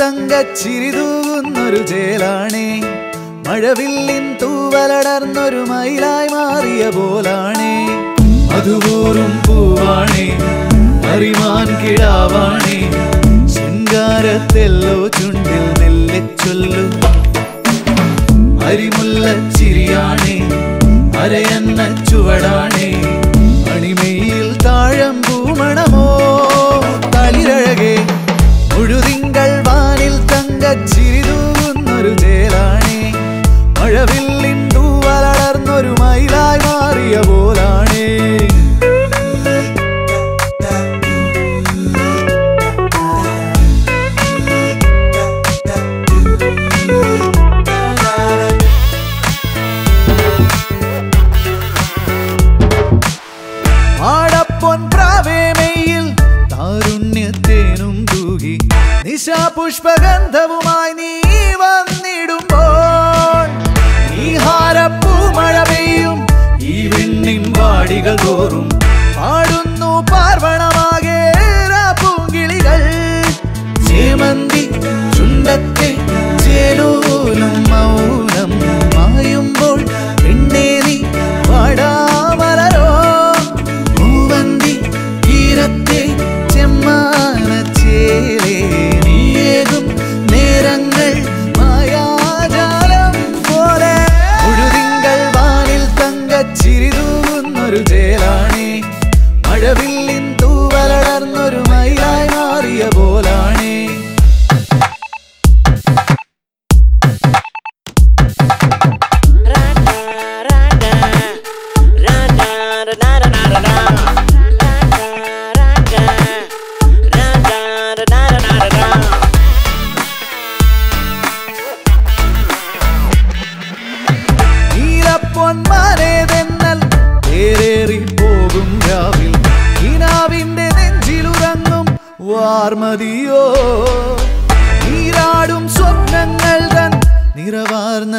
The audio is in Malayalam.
തങ്കച്ചിരി തൂകുന്നൊരു മഴവില്ലിൻ തൂവലടർന്നൊരു മയിലായി മാറിയ പോലാണേ. അതുപോലും പൂവാണേ അറിമാൻ കിടാവാണേ ശൃംഗാരത്തെല്ലോ ചുണ്ടിൽ നെല്ലിച്ചൊല്ലു അരിമുല്ല ചിരിയാണേ അരയന്ന ചുവടാണേ. മഴവില്ലിൻ വളർന്നൊരു മയിലായി മാറിയ പോലാണേ. നിശാപുഷ്പഗന്ധവുമായി നീ വന്നിടുമ്പോൾ ഈ ഹാരപ്പൂമഴ പെയ്യും. ഈ വിണ്ണിൻ വാടികൾ തോറും തൂകുന്നൊരു ചേലാണേ മഴവില്ലിൻ തൂവലടർന്നൊരു മയിലായി മാറിയ പോലാണേ. നീലപ്പൊന്മാനേതെന്നൽ തേരേറി പോകും രാവിൽ. കിനാവിന്റെ നെഞ്ചിലുറങ്ങും വാർമതിയോ? നീരാടും സ്വപ്നങ്ങൾ തൻ നിറവാർന്ന